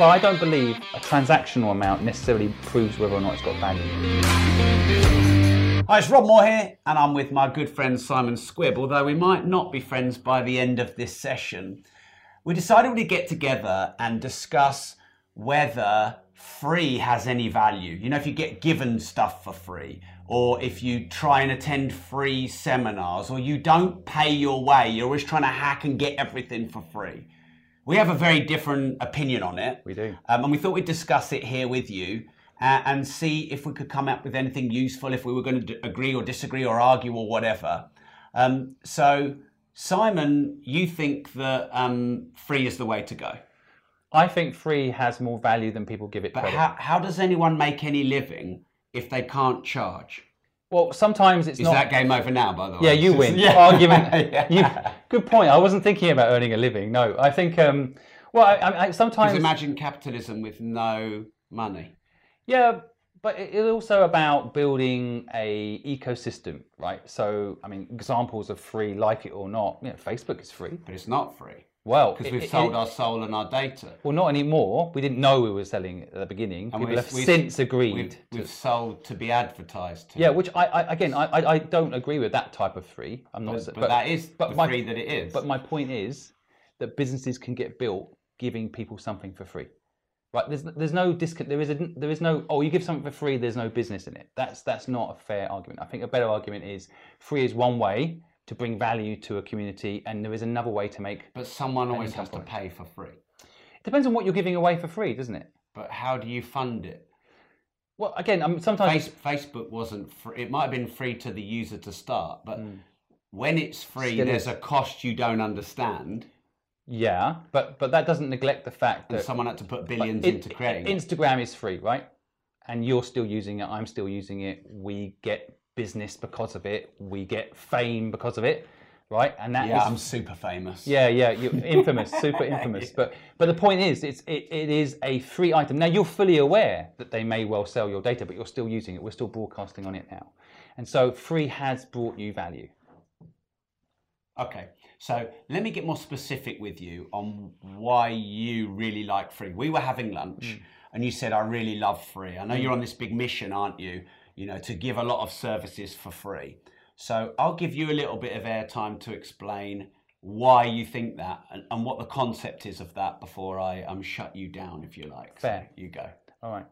Well, I don't believe a transactional amount necessarily proves whether or not it's got value. Hi, it's Rob Moore here, and I'm with my good friend Simon Squibb. Although we might not be friends by the end of this session, we decided we'd get together and discuss whether free has any value. You know, if you get given stuff for free, or if you try and attend free seminars, or you don't pay your way, you're always trying to hack and get everything for free. We have a very different opinion on it. We do. Um, and we thought we'd discuss it here with you uh, and see if we could come up with anything useful, if we were going to d- agree or disagree or argue or whatever. Um, so, Simon, you think that um, free is the way to go. I think free has more value than people give it But credit. how, how does anyone make any living if they can't charge? Well, sometimes it's Is not. that game over now, by the way? Yeah, you win. Yeah. Argument. Yeah. You, good point. I wasn't thinking about earning a living. No, I think. Um, well, I, I, I sometimes. Because imagine capitalism with no money. Yeah, but it- it's also about building a ecosystem, right? So, I mean, examples of free, like it or not. You know, Facebook is free. But it's not free. Well, Because we've it- sold it- our soul and our data. Well, not anymore. We didn't know we were selling at the beginning. And People we've- have since agreed. We've, to- we've sold to be advertised to. yeah, which I, I again, I, I- don't agree with that type of free. I'm not. But, but that is but my- free that it is. But my point is that businesses can get built giving people something for free. Right? There's there's no discount. There is a there is no oh you give something for free. There's no business in it. That's that's not a fair argument. I think a better argument is free is one way to bring value to a community, and there is another way to make. But someone always has to pay for free. It depends on what you're giving away for free, doesn't it? But how do you fund it? Well, again, I mean, sometimes Face, Facebook wasn't free. It might have been free to the user to start, but Mm. when it's free, Still there's is. a cost you don't understand, yeah, but but that doesn't neglect the fact and that someone had to put billions it- into creating. Instagram is free, right? And you're still using it. I'm still using it. We get business because of it. We get fame because of it, right? And that is Yeah, I'm super famous. yeah, yeah, you're infamous, super infamous. But but the point is, it's it, it is a free item. Now you're fully aware that they may well sell your data, but you're still using it. We're still broadcasting on it now, and so free has brought you value. Okay, so let me get more specific with you on why you really like free. We were having lunch, Mm. and you said, "I really love free." I know you're on this big mission, aren't you? You know, to give a lot of services for free. So I'll give you a little bit of airtime to explain why you think that and, and what the concept is of that before I um, shut you down, if you like. So Fair. you go. All right.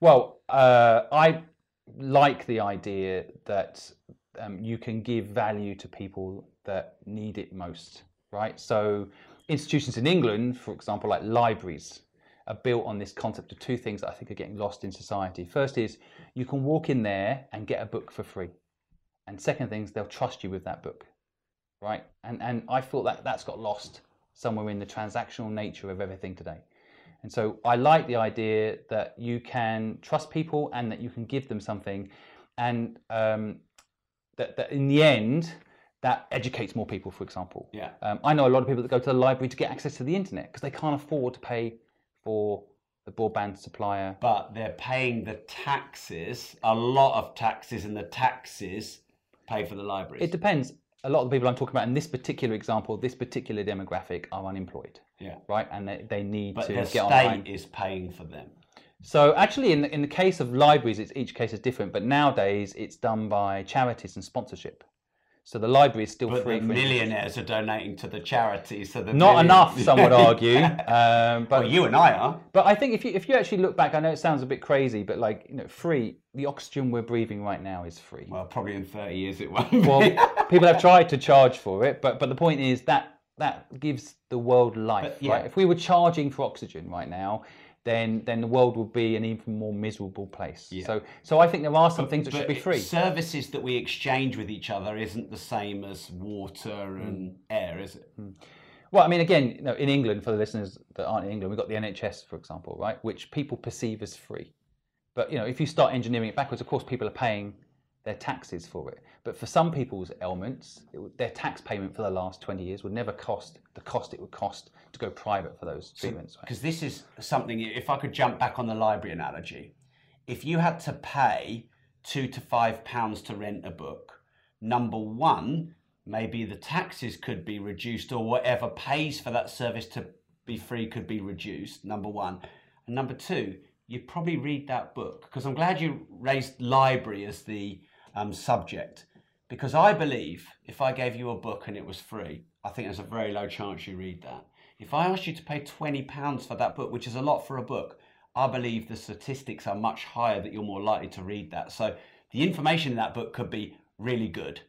Well, uh, I like the idea that um, you can give value to people that need it most, right? So, institutions in England, for example, like libraries, are built on this concept of two things that I think are getting lost in society. First is you can walk in there and get a book for free, and second thing is they'll trust you with that book, right? And and I feel that that's got lost somewhere in the transactional nature of everything today. And so I like the idea that you can trust people and that you can give them something, and um, that, that in the end, that educates more people, for example. Yeah. Um, I know a lot of people that go to the library to get access to the internet because they can't afford to pay for the broadband supplier. But they're paying the taxes, a lot of taxes, and the taxes pay for the libraries. It depends. A lot of the people I'm talking about in this particular example, this particular demographic, are unemployed, yeah. right? And they, they need But to the get state online. is paying for them. So actually, in the, in the case of libraries, it's, each case is different. But nowadays, it's done by charities and sponsorship. So the library is still But free the millionaires are donating to the charities. So the not million- enough, some would argue. Um, but well, you and I are. but I think if you if you actually look back, I know it sounds a bit crazy, but like you know, free. The oxygen we're breathing right now is free. Well, probably in 30 years it won't be. Well, people have tried to charge for it, but but the point is that that gives the world life, But, yeah. right? If we were charging for oxygen right now, then then the world would be an even more miserable place. Yeah. So so I think there are some things that should be free. Services that we exchange with each other isn't the same as water hmm. and air, is it? Hmm. Well, I mean, again, you know, in England, for the listeners that aren't in England, we've got the NHS, for example, right, which people perceive as free. But you know, if you start engineering it backwards, of course, people are paying their taxes for it. But for some people's ailments, would, their tax payment for the last 20 years would never cost the cost it would cost to go private for those treatments. Right? Because this is something, if I could jump back on the library analogy, if you had to pay two to five pounds to rent a book, number one, maybe the taxes could be reduced or whatever pays for that service to be free could be reduced, number one. And number two, you'd probably read that book because I'm glad you raised library as the um, subject because I believe if I gave you a book and it was free, I think there's a very low chance you read that. If I asked you to pay £20 for that book, which is a lot for a book, I believe the statistics are much higher that you're more likely to read that. So the information in that book could be really good,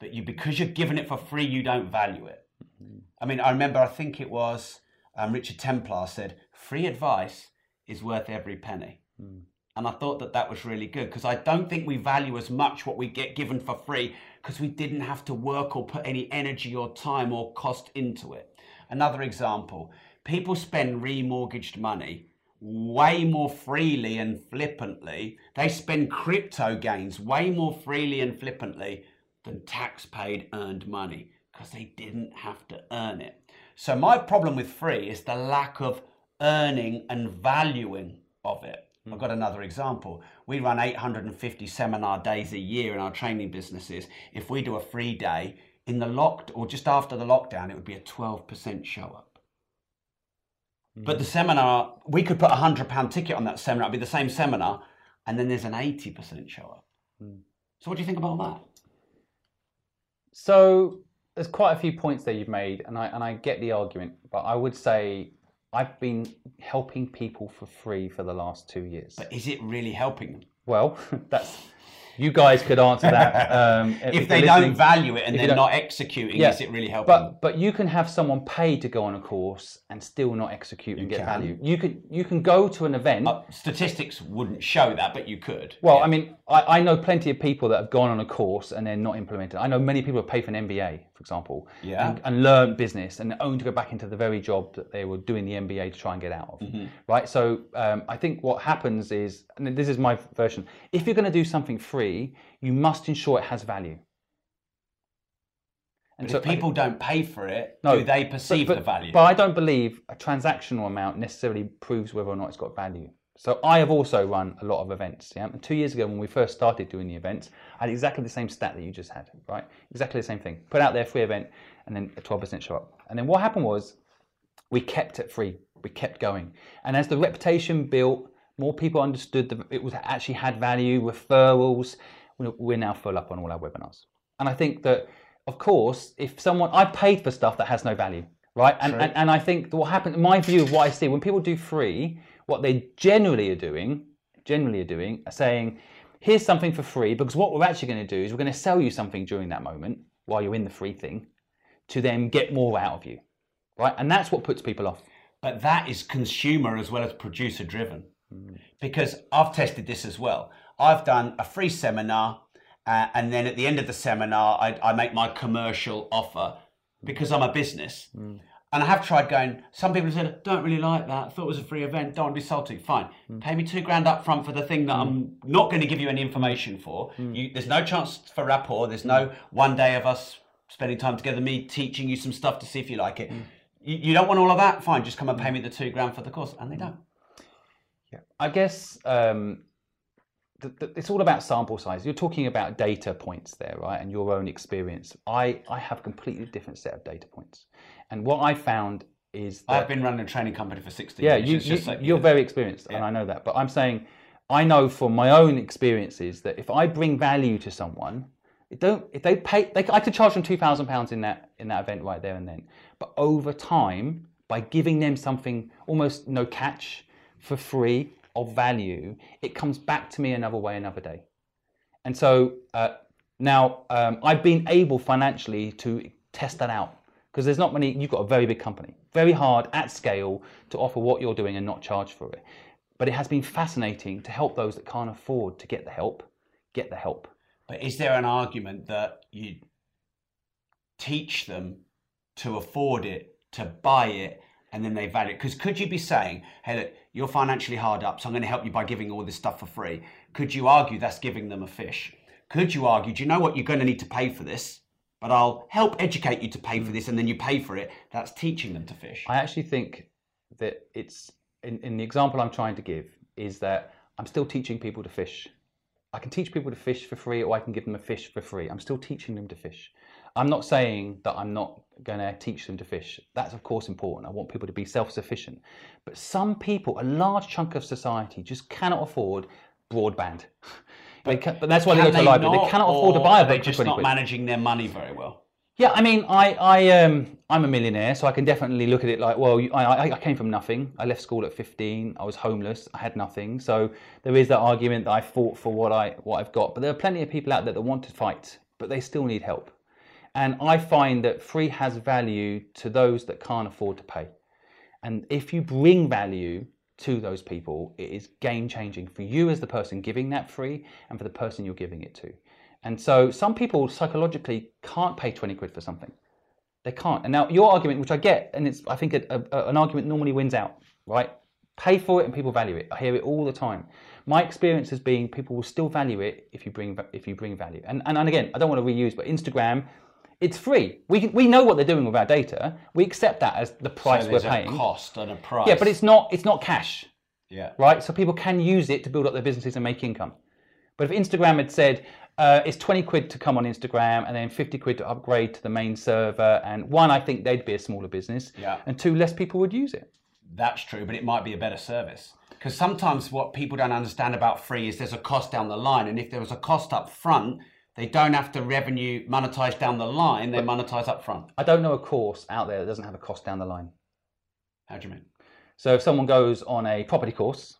but you because you're given it for free, you don't value it. Mm-hmm. I mean, I remember I think it was um, Richard Templar said, "Free advice is worth every penny." Mm. And I thought that that was really good because I don't think we value as much what we get given for free because we didn't have to work or put any energy or time or cost into it. Another example people spend remortgaged money way more freely and flippantly. They spend crypto gains way more freely and flippantly than tax paid earned money because they didn't have to earn it. So, my problem with free is the lack of earning and valuing of it. I've got another example. We run 850 seminar days a year in our training businesses. If we do a free day in the locked or just after the lockdown, it would be a 12% show up. Mm. But the seminar, we could put a hundred pound ticket on that seminar. It'd be the same seminar, and then there's an 80% show up. Mm. So what do you think about that? So there's quite a few points there you've made, and I and I get the argument, but I would say I've been helping people for free for the last two years. But is it really helping them? Well, that's you guys could answer that. Um, if, if they don't value it and they're not executing, yeah, is it really helping? But but you can have someone paid to go on a course and still not execute you and get can. value. You could you can go to an event. Uh, statistics wouldn't show that, but you could. Well, yeah. I mean, I, I know plenty of people that have gone on a course and they're not implemented. I know many people have paid for an MBA, for example, yeah. and, and learned business and only to go back into the very job that they were doing the MBA to try and get out of. Mm-hmm. Right. So um, I think what happens is, and this is my version. If you're going to do something free you must ensure it has value. And so if people I, don't pay for it, no, do they perceive but, but, the value? But I don't believe a transactional amount necessarily proves whether or not it's got value. So I have also run a lot of events. Yeah, and two years ago when we first started doing the events, I had exactly the same stat that you just had, right? Exactly the same thing. Put out their free event, and then a 12% show up. And then what happened was, we kept it free. We kept going, and as the reputation built, more people understood that it was actually had value, referrals we're now full up on all our webinars. And I think that, of course, if someone, I paid for stuff that has no value, right? And, and, and I think what happens, my view of what I see, when people do free, what they generally are doing, generally are doing, are saying, here's something for free, because what we're actually going to do is we're going to sell you something during that moment while you're in the free thing to then get more out of you, right? And that's what puts people off. But that is consumer as well as producer driven. Mm. Because I've tested this as well. I've done a free seminar, uh, and then at the end of the seminar, I, I, make my commercial offer because I'm a business. Mm. And I have tried going, some people have said, don't really like that. thought it was a free event. Don't want to be salty. Fine. Mm. Pay me two grand up front for the thing that mm. I'm not going to give you any information for. Mm. You, there's no chance for rapport. There's no mm. one day of us spending time together, me teaching you some stuff to see if you like it. Mm. You, you, don't want all of that? Fine. Just come and pay me the two grand for the course. And they don't. I guess um, it's all about sample size. You're talking about data points there, right? And your own experience. I, I have a completely different set of data points. And what I found is that, I've been running a training company for 16 yeah, years. You, you, like, you're very experienced, yeah. and I know that. But I'm saying, I know from my own experiences that if I bring value to someone, it don't if they pay, they, I could charge them two thousand pounds in that in that event right there and then. But over time, by giving them something almost no catch for free, of value, it comes back to me another way, another day. And so uh, now um, I've been able financially to test that out because there's not many, you've got a very big company, very hard at scale to offer what you're doing and not charge for it. But it has been fascinating to help those that can't afford to get the help, get the help. But is there an argument that you teach them to afford it, to buy it, and then they value it? Because could you be saying, hey, look, you're financially hard up, so I'm going to help you by giving all this stuff for free. Could you argue that's giving them a fish? Could you argue, do you know what? You're going to need to pay for this, but I'll help educate you to pay for this, and then you pay for it. That's teaching them to fish. I actually think that it's, in, in the example I'm trying to give, is that I'm still teaching people to fish. I can teach people to fish for free, or I can give them a fish for free. I'm still teaching them to fish. I'm not saying that I'm not going to teach them to fish. That's of course important. I want people to be self-sufficient. But some people, a large chunk of society, just cannot afford broadband. But, can, but that's why they go to the library. not, they cannot afford to buy a They're just 20 not quid. managing their money very well. Yeah, I mean, I, I, um, I'm a millionaire, so I can definitely look at it like, well, I, I, I came from nothing. I left school at 15. I was homeless. I had nothing. So there is that argument that I fought for what I, what I've got. But there are plenty of people out there that want to fight, but they still need help. And I find that free has value to those that can't afford to pay. And if you bring value to those people, it is game changing for you as the person giving that free and for the person you're giving it to. And so some people psychologically can't pay 20 quid for something. They can't. And now your argument, which I get, and it's I think a, a, an argument normally wins out, right? Pay for it and people value it. I hear it all the time. My experience has been people will still value it if you bring if you bring value. And and, and again, I don't want to reuse, but Instagram, it's free. We can, we know what they're doing with our data. We accept that as the price so we're paying. a cost and a price. Yeah, but it's not it's not cash yeah. right? So people can use it to build up their businesses and make income. But if Instagram had said uh, it's 20 quid to come on Instagram and then 50 quid to upgrade to the main server, and one, I think they'd be a smaller business, Yeah. and two, less people would use it. That's true, but it might be a better service. Because sometimes what people don't understand about free is there's a cost down the line, and if there was a cost up front, they don't have to revenue monetize down the line. They monetize up front. I don't know a course out there that doesn't have a cost down the line. How do you mean? So if someone goes on a property course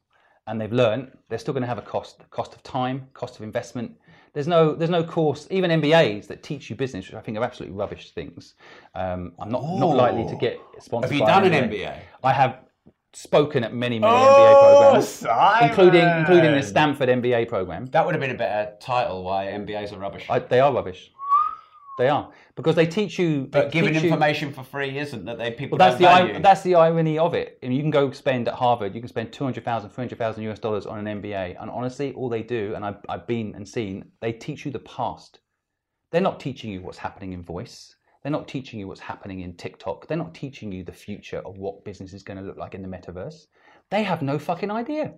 and they've learned, they're still going to have a cost, cost of time, cost of investment. There's no, there's no course, even MBAs that teach you business, which I think are absolutely rubbish things. Um, I'm not, not likely to get sponsored. Have you done an MBA? I have spoken at many, many Oh, MBA programs, including including the Stanford MBA program. That would have been a better title. Why MBAs are rubbish. I, they are rubbish. They are because they teach you. but giving teach you- information for free isn't that they people Well, that's don't the value. ir- that's the irony of it. I mean, you can go spend at Harvard, you can spend 200,000, 300,000 US dollars on an MBA, and honestly, all they do, and I've, I've been and seen, they teach you the past. They're not teaching you what's happening in voice. They're not teaching you what's happening in TikTok. They're not teaching you the future of what business is going to look like in the metaverse. They have no fucking idea.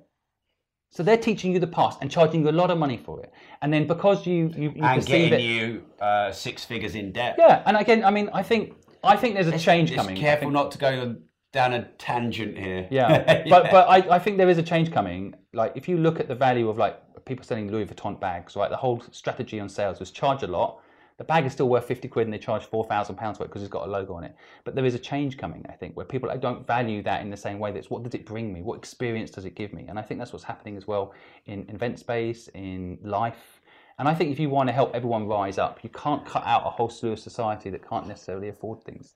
So they're teaching you the past and charging you a lot of money for it. And then because you you, you and getting it, you uh, six figures in debt. yeah. And again, I mean, I think I think there's a change Just coming. Careful not to go down a tangent here. Yeah, but but I, I think there is a change coming. Like if you look at the value of like people selling Louis Vuitton bags, right? The whole strategy on sales was charge a lot. The bag is still worth fifty quid, and they charge four thousand pounds for it because it's got a logo on it. But there is a change coming, I think, where people don't value that in the same way. That's what does it bring me? What experience does it give me? And I think that's what's happening as well in event space, in life. And I think if you want to help everyone rise up, you can't cut out a whole slew of society that can't necessarily afford things.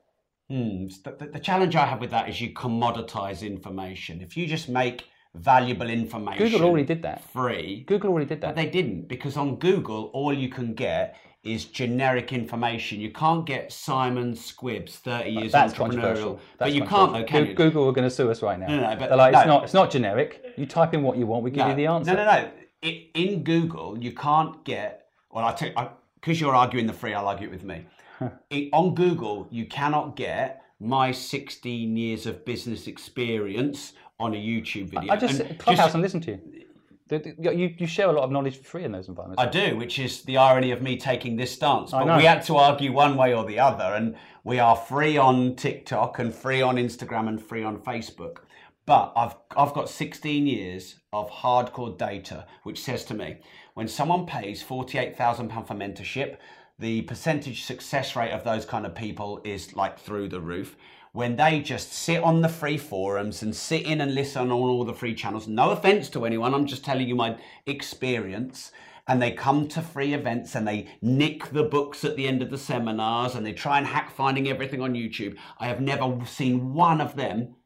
Hmm. The, the- the challenge I have with that is you commoditize information. If you just make valuable information Google already did that. free, Google already did that. but they didn't because on Google all you can get is generic information. You can't get Simon Squibb's 30 years That's entrepreneurial. controversial. but you can't though, can you? Google are going to sue us right now. No, no, but- like, it's not, it's not generic. You type in what you want, we give you the answer. No, no, no. I in Google, you can't get. Well, I take because you're arguing the free. I'll argue it with me. I- on Google, you cannot get my 16 years of business experience on a YouTube video. I just And clubhouse and listen to you. You, you share a lot of knowledge for free in those environments. I do, which is the irony of me taking this stance. But we had to argue one way or the other, and we are free on TikTok and free on Instagram and free on Facebook. But I've I've got 16 years of hardcore data, which says to me, when someone pays 48,000 pound for mentorship, the percentage success rate of those kind of people is like through the roof. When they just sit on the free forums and sit in and listen on all the free channels, no offense to anyone, I'm just telling you my experience and they come to free events and they nick the books at the end of the seminars and they try and hack finding everything on YouTube. I have never seen one of them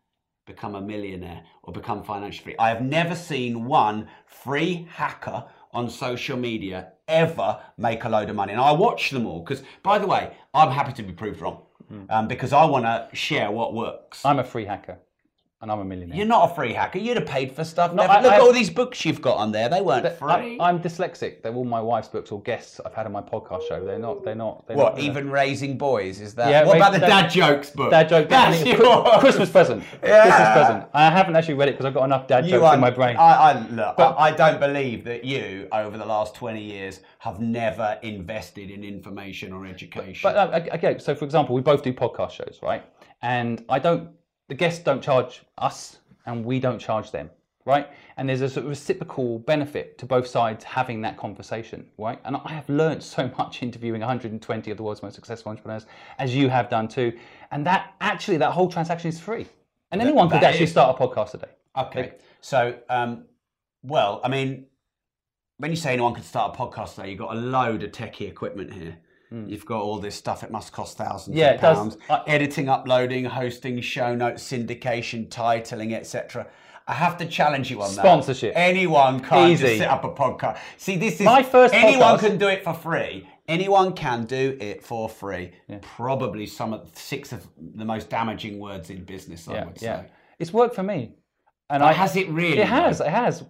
become a millionaire or become financially free. I have never seen one free hacker on social media ever make a load of money. And I watch them all because, by the way, I'm happy to be proved wrong um, because I want to share what works. I'm a free hacker. And I'm a millionaire. You're not a free hacker. You'd have paid for stuff. No, I- Look I- at all these books you've got on there. They weren't I, free. I'm dyslexic. They're all my wife's books or guests I've had on my podcast show. They're not. They're not. They're what, not, even raising boys? Is that? Yeah, what about the dad jokes book? Dad joke. That's yours. Christmas present. Yeah. Christmas present. I haven't actually read it because I've got enough dad You jokes are- in my brain. I, I, look, But- I, I don't believe that you, over the last 20 years, have never invested in information or education. But uh, okay, so for example, we both do podcast shows, right? And I don't, the guests don't charge us, and we don't charge them, right? And there's a sort of reciprocal benefit to both sides having that conversation, right? And I have learned so much interviewing 120 of the world's most successful entrepreneurs, as you have done too. And that actually, that whole transaction is free, and anyone could actually is- start a podcast today. okay. So, um, well, I mean, when you say anyone could start a podcast today, you've got a load of techie equipment here. Mm. You've got all this stuff. It must cost thousands. Yeah, of pounds. I- Editing, uploading, hosting, show notes, syndication, titling, etc. I have to challenge you on that. Sponsorship. Anyone Easy. just set up a podcast. See, this is My first anyone podcast- can do it for free. Anyone can do it for free. Probably some of six of the most damaging words in business. I Yeah, would yeah. It's worked for me, and But I has it really? It has. It has.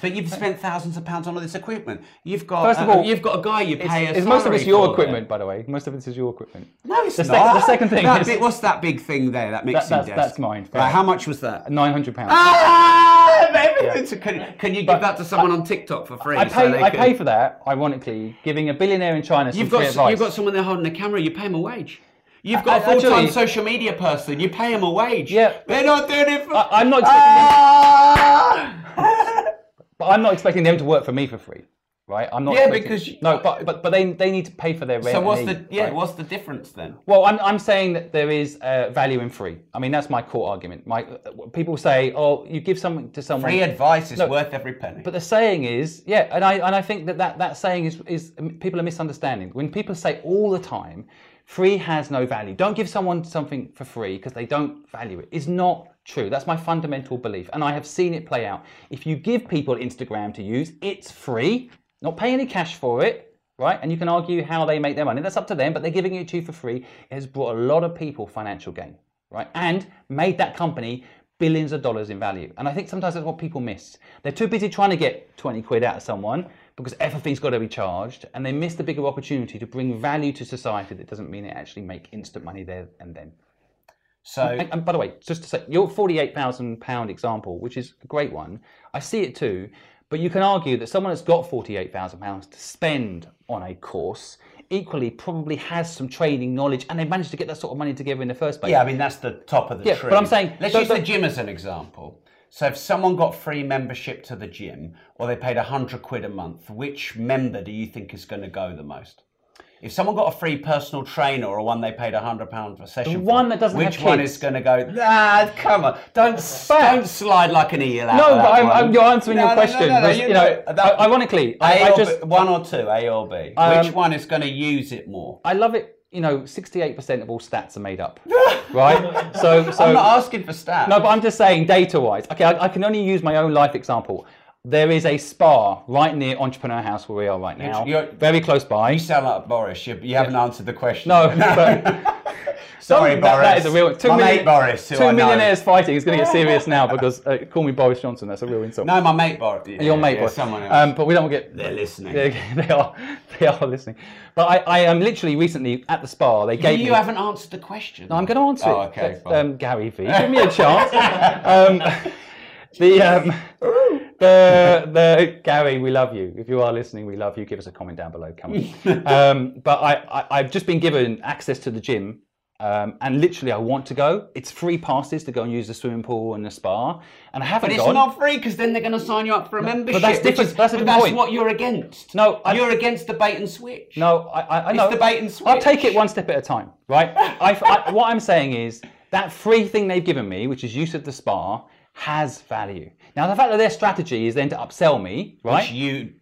But you've spent thousands of pounds on all this equipment. You've got First of uh, all, you've got a guy you pay a It's, most of it's your equipment, by the way. Most of this is your equipment. No, it's The not. sec- the second thing That is- bit- what's that big thing there? That mixing that's- desk. that's mine. Right, how much was that? Nine hundred pounds. Ah, everything's- Can, can you give that to someone on TikTok for free? I so pay. they I can- pay for that. Ironically, giving a billionaire in China some You've free got advice. you've got someone there holding a camera. You pay them a wage. You've got a full time actually- social media person. You pay them a wage. Yeah. they're not doing it for. I, I'm not expecting. them, Ah! but I'm not expecting them to work for me for free, right? I'm not. Yeah, expecting- because you- no, but but but they they need to pay for their rent. so what's the yeah? right? What's the difference then? Well, I'm, I'm saying that there is uh, value in free. I mean, that's my core argument. My uh, people say, oh, you give something to someone. Free advice is No, worth every penny. But the saying is, yeah, and I and I think that that, that saying is is people are misunderstanding. When people say all the time, free has no value. Don't give someone something for free because they don't value it. it. Is not true. That's my fundamental belief, and I have seen it play out. If you give people Instagram to use, it's free. Not pay any cash for it. Right, and you can argue how they make their money. That's up to them, but they're giving it to you for free. It has brought a lot of people financial gain, right, and made that company billions of dollars in value. And I think sometimes that's what people miss. They're too busy trying to get 20 quid out of someone because everything's got to be charged, and they miss the bigger opportunity to bring value to society that doesn't mean it actually make instant money there and then. So And, and by the way, just to say, your £48,000 example, which is a great one, I see it too, but you can argue that someone that's got £48,000 to spend on a course equally probably has some training knowledge and they managed to get that sort of money together in the first place. Yeah, I mean that's the top of the Yeah, tree. but I'm saying- let's the- use the- the gym as an example. So if someone got free membership to the gym, or they paid hundred quid a month, which member do you think is going to go the most? If someone got a free personal trainer or one they paid hundred pounds for a session, The for, one that doesn't which have one kids. is going to go? Nah, come on, don't don't slide like an eel. Out No, but I'm. I'm, you're answering No, your no, question. no, you you know, that- ironically, A I, I just B, one or two, A or B. Um, which one is going to use it more? I love it. You know, 68% of all stats are made up, right? So, so I'm not asking for stats. no, but I'm just saying data-wise. Okay, I, I can only use my own life example. There is a spa right near Entrepreneur House where we are right now, you're- very close by. You sound like Boris. You, you haven't answered the question. No, but Sorry, that- Boris. that is a real two my mate Boris, who two I know. millionaires fighting is going to get serious now because uh, call me Boris Johnson. That's a real insult. No, my mate Boris. Yeah, Your mate, yeah, Boris. someone else. Um, but we don't get. They're listening. They, they are. They are listening. But I, I am literally recently at the spa. They you gave me. haven't answered the question. No, I'm going to answer Oh, it. okay, Uh, Um, Gary V, give me a chance. um, the um, the the Gary, we love you. If you are listening, we love you. Give us a comment down below. Come on. um, but I, I I've just been given access to the gym. Um, and literally, I want to go. It's free passes to go and use the swimming pool and the spa, and I haven't But it's gone. not free because then they're going to sign you up for a membership. But that's different- is- that's but that's what you're against. No, I- you're against the bait and switch. No, I, I, I know. the bait and switch. I'll take it one step at a time, right? I, what I'm saying is that free thing they've given me, which is use of the spa, has value. Now, the fact that their strategy is then to upsell me, right? Which you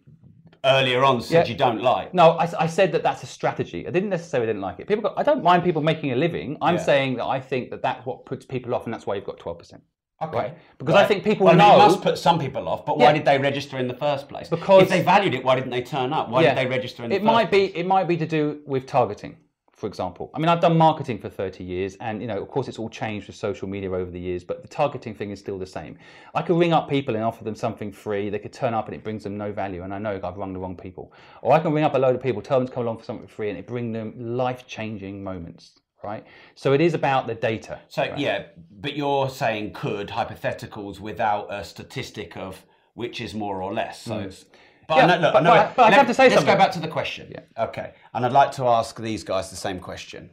earlier on said Yeah. you don't like. no, I, I said that that's a strategy. I didn't necessarily didn't like it. People, got, I don't mind people making a living. I'm Yeah. saying that I think that that's what puts people off, and that's why you've got 12%. Okay. Because I think people well, know- It must put some people off, but why Yeah. did they register in the first place? Because- if they valued it, why didn't they turn up? Why did they register in the It first might place? be. It might be to do with targeting. For example. I mean, I've done marketing for 30 years, and you know, of course, it's all changed with social media over the years, but the targeting thing is still the same. I could ring up people and offer them something free. They could turn up and it brings them no value, and I know I've rung the wrong people. Or I can ring up a load of people, tell them to come along for something free, and it bring them life-changing moments. Right, so it is about the data. So right? yeah, but you're saying could hypotheticals without a statistic of which is more or less. So mm. it's. But. Yeah, I know- look, but- I know but- it. but I Let- have to say let's something. go back to the question. Yeah. Okay. And I'd like to ask these guys the same question.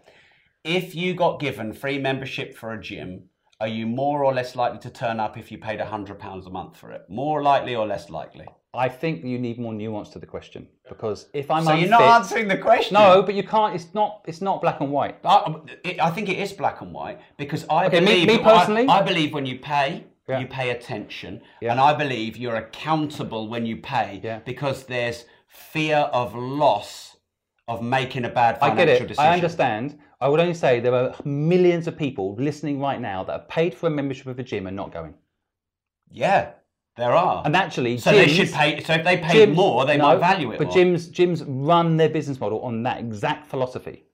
If you got given free membership for a gym, are you more or less likely to turn up if you paid £100 a month for it? More likely or less likely? I think you need more nuance to the question because if I'm So unfit, you're not answering the question. no, but you can't. It's not. It's not black and white. Uh, I, I think it is black and white because I Okay, believe me that- I- personally? I, believe when you pay, Yeah. you pay attention, Yeah. and I believe you're accountable when you pay Yeah. because there's fear of loss of making a bad financial I get it. decision. I understand. I would only say there are millions of people listening right now that have paid for a membership of a gym and not going. Yeah, there are. And actually, so gyms, they should pay. So if they paid gyms- more, they no, might value it But more. gyms, gyms run their business model on that exact philosophy.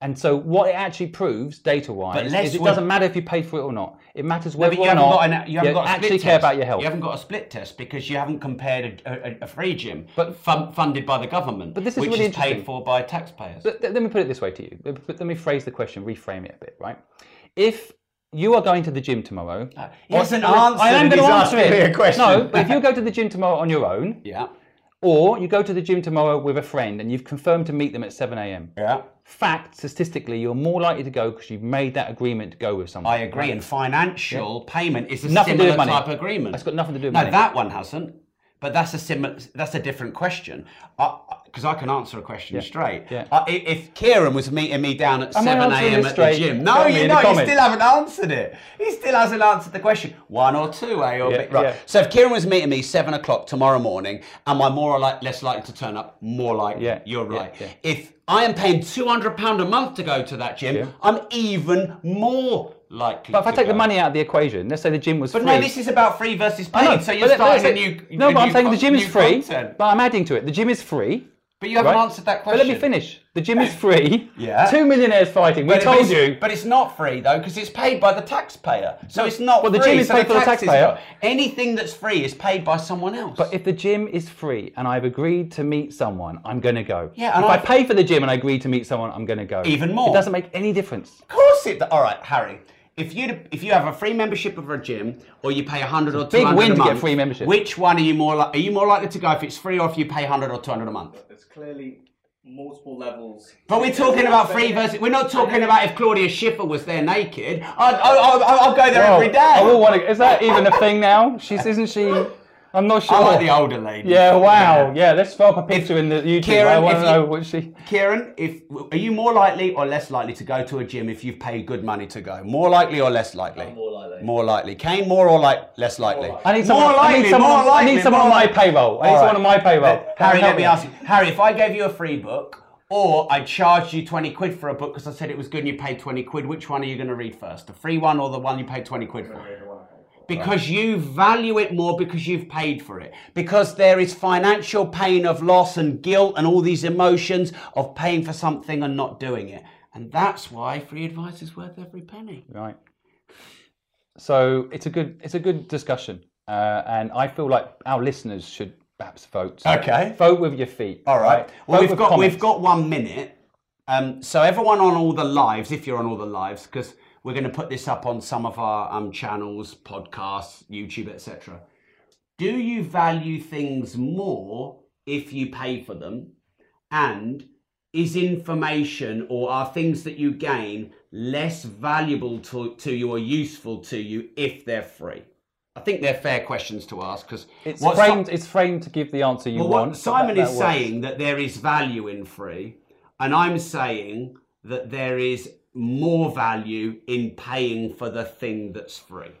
And so, what it actually proves, data-wise, less is it would- doesn't matter if you pay for it or not. It matters whether but you or haven't not got an, you haven't got a actually split care test. about your health. You haven't got a split test because you haven't compared a, a, a free gym, But- fun, funded by the government, But this is which really is paid for by taxpayers. Let, let me put it this way to you. Let, let me phrase the question, reframe it a bit, right? If you are going to the gym tomorrow, uh, He hasn't I am going to answer it. a question. No, but if you go to the gym tomorrow on your own, yeah, or you go to the gym tomorrow with a friend and you've confirmed to meet them at 7 a.m. yeah, Fact, statistically, you're more likely to go because you've made that agreement to go with someone. I agree. And financial payment is a Nothing to do similar with money. type of agreement. That's got nothing to do with no, money. that one hasn't. But that's a similar. That's a different question. Because I, can answer a question straight. yeah. I- if Kieran was meeting me down at Am 7 a.m. at the gym, no, you know, you still haven't answered it. He still hasn't answered the question. One or two, A or Yeah, B. Right. yeah. So if Kieran was meeting me seven o'clock tomorrow morning, am I more or like, less likely to turn up? More likely. Yeah, You're right. yeah. If I am paying two hundred pound a month to go to that gym, Yeah. I'm even more likely. But if I take the money out of the equation, let's say the gym was But free. no, this is about free versus paid. So you're starting a new. No, but I'm saying the gym is free, content. but I'm adding to it. The gym is free. But you haven't right? answered that But question. let me finish. The gym is free. Yeah. Two millionaires fighting. We But told you. But it's not free though, because it's paid by the taxpayer. So it's not Well, the free. gym is so paid for the taxpayer. Anything that's free is paid by someone else. But if the gym is free and I've agreed to meet someone, I'm going to go. Yeah, and if I I've- pay for the gym and I agree to meet someone, I'm going to go. Even more. It doesn't make any difference. of course it. All right, Harry. If you if you have a free membership of a gym, or you pay hundred or 200 big win a to get month, free membership. Which one are you more li- are you more likely to go if it's free or if you pay hundred or two hundred a month? There's clearly multiple levels. But we're talking about free versus. We're not talking about if Claudia Schiffer was there naked. I'd, I'll, I'll, I'll go there Well, every day. I will want to. Is that even a thing now? She's isn't she? I'm not sure. I like the older lady. Yeah. Wow. Yeah. Let's throw up a picture in the YouTube. Kieran, I want to you- know what she. Kieran, if are you more likely or less likely to go to a gym if you've paid good money to go? More likely or less likely? More likely. More likely. Kane, more or like less likely? More likely. I need someone. More I need likely, someone. more I need someone on my payroll. I need All someone on my right. payroll. Harry, let me me. ask you. Harry, if I gave you a free book, or I charged you 20 quid for a book because I said it was good and you paid 20 quid, which one are you going to read first? The free one or the one you paid 20 quid for? Because you value it more because you've paid for it. Because there is financial pain of loss and guilt and all these emotions of paying for something and not doing it. And that's why free advice is worth every penny. Right. So it's a good it's a good discussion, uh, and I feel like our listeners should perhaps vote. Okay. Vote with your feet. All right. Well, Vote we've got comments. we've got one minute. Um, so everyone on all the lives, if you're on all the lives, because we're going to put this up on some of our um, channels, podcasts, YouTube, etc. Do you value things more if you pay for them? And is information or are things that you gain less valuable to, to you or useful to you if they're free? I think they're fair questions to ask because It's framed. It's framed to give the answer you well, want. Simon that- is works. saying that there is value in free, and I'm saying that there is more value in paying for the thing that's free.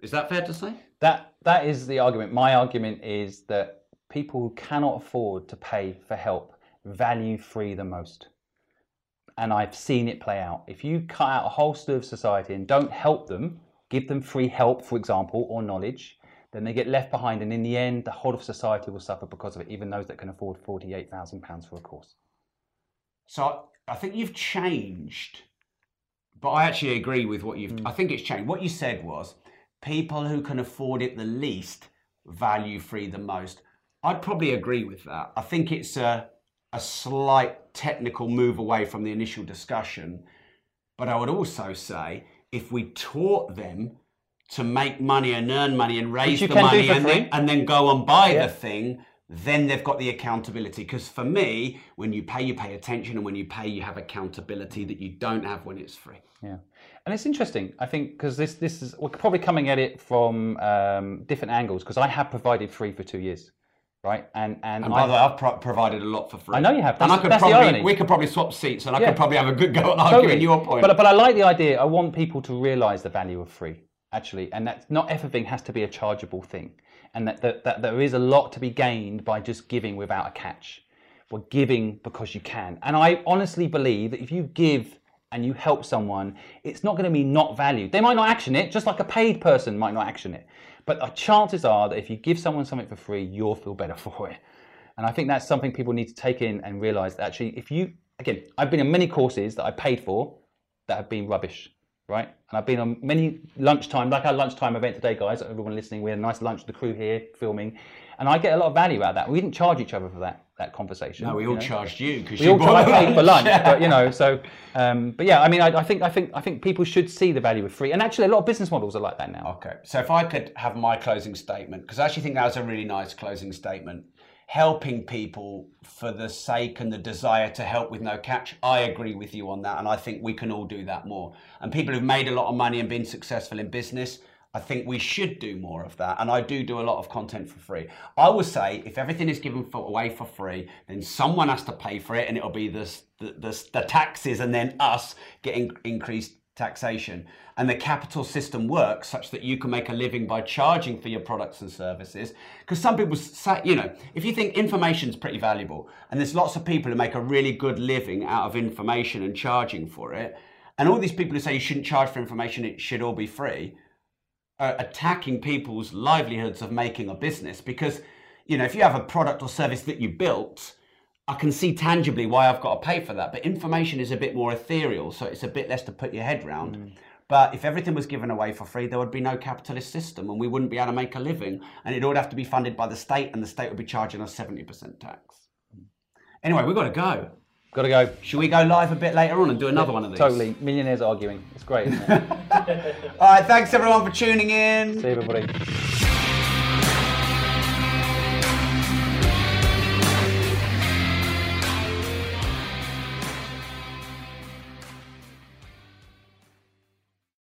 Is that fair to say? That that is the argument. My argument is that people who cannot afford to pay for help value free the most. And I've seen it play out. If you cut out a whole slew of society and don't help them, give them free help, for example, or knowledge, then they get left behind. And in the end, the whole of society will suffer because of it, even those that can afford £48,000 for a course. So I think you've changed, but I actually agree with what you've. I think it's changed. What you said was people who can afford it the least value free the most. I'd probably agree with that. I think it's a a slight technical move away from the initial discussion, but I would also say if we taught them to make money and earn money and raise the money and then, and then go and buy Yeah. the thing, then they've got the accountability. Because for me, when you pay, you pay attention, and when you pay, you have accountability that you don't have when it's free. Yeah, and it's interesting. I think because this this is we're probably coming at it from um, different angles. Because I have provided free for two years, right? And and, And by the way, I've pro- provided a lot for free. I know you have. and I That's- could that's the probably we could probably swap seats, and I Yeah. could probably have a good go at arguing your point. But but I like the idea. I want people to realise the value of free actually, and that not everything has to be a chargeable thing, and that, that that there is a lot to be gained by just giving without a catch. We're giving because you can, and I honestly believe that if you give and you help someone, it's not going to be not valued. They might not action it, just like a paid person might not action it. But the chances are that if you give someone something for free, you'll feel better for it. And I think that's something people need to take in and realize that actually, if you, again, I've been in many courses that I paid for that have been rubbish, right? And I've been on many lunchtime, like our lunchtime event today, guys, everyone listening, we had a nice lunch with the crew here filming. And I get a lot of value out of that. We didn't charge each other for that that conversation. no, we all know? charged you because you all bought to pay for lunch, Yeah. but you know, so. Um, but yeah, I mean, I, I think I think I think people should see the value of free, and actually, a lot of business models are like that now. Okay, so if I could have my closing statement, because I actually think that was a really nice closing statement. Helping people for the sake and the desire to help with no catch, I agree with you on that, and I think we can all do that more. And people who've made a lot of money and been successful in business, I think we should do more of that. And I do do a lot of content for free. I will say, if everything is given for, away for free, then someone has to pay for it, and it'll be the the, the, the taxes, and then us getting increased taxation. And the capital system works such that you can make a living by charging for your products and services. Because some people say you know if you think information is pretty valuable and there's lots of people who make a really good living out of information and charging for it and all these people who say you shouldn't charge for information it should all be free are attacking people's livelihoods of making a business. Because you know if you have a product or service that you built I can see tangibly why I've got to pay for that, but information is a bit more ethereal, so it's a bit less to put your head round. Mm. But if everything was given away for free, there would be no capitalist system and we wouldn't be able to make a living. And it would have to be funded by the state, and the state would be charging us 70% tax. Anyway, we've got to go. Got to go. Should we go live a bit later on and do another one of these? Totally, millionaires arguing. It's great, isn't it? All right, thanks everyone for tuning in. See you, everybody.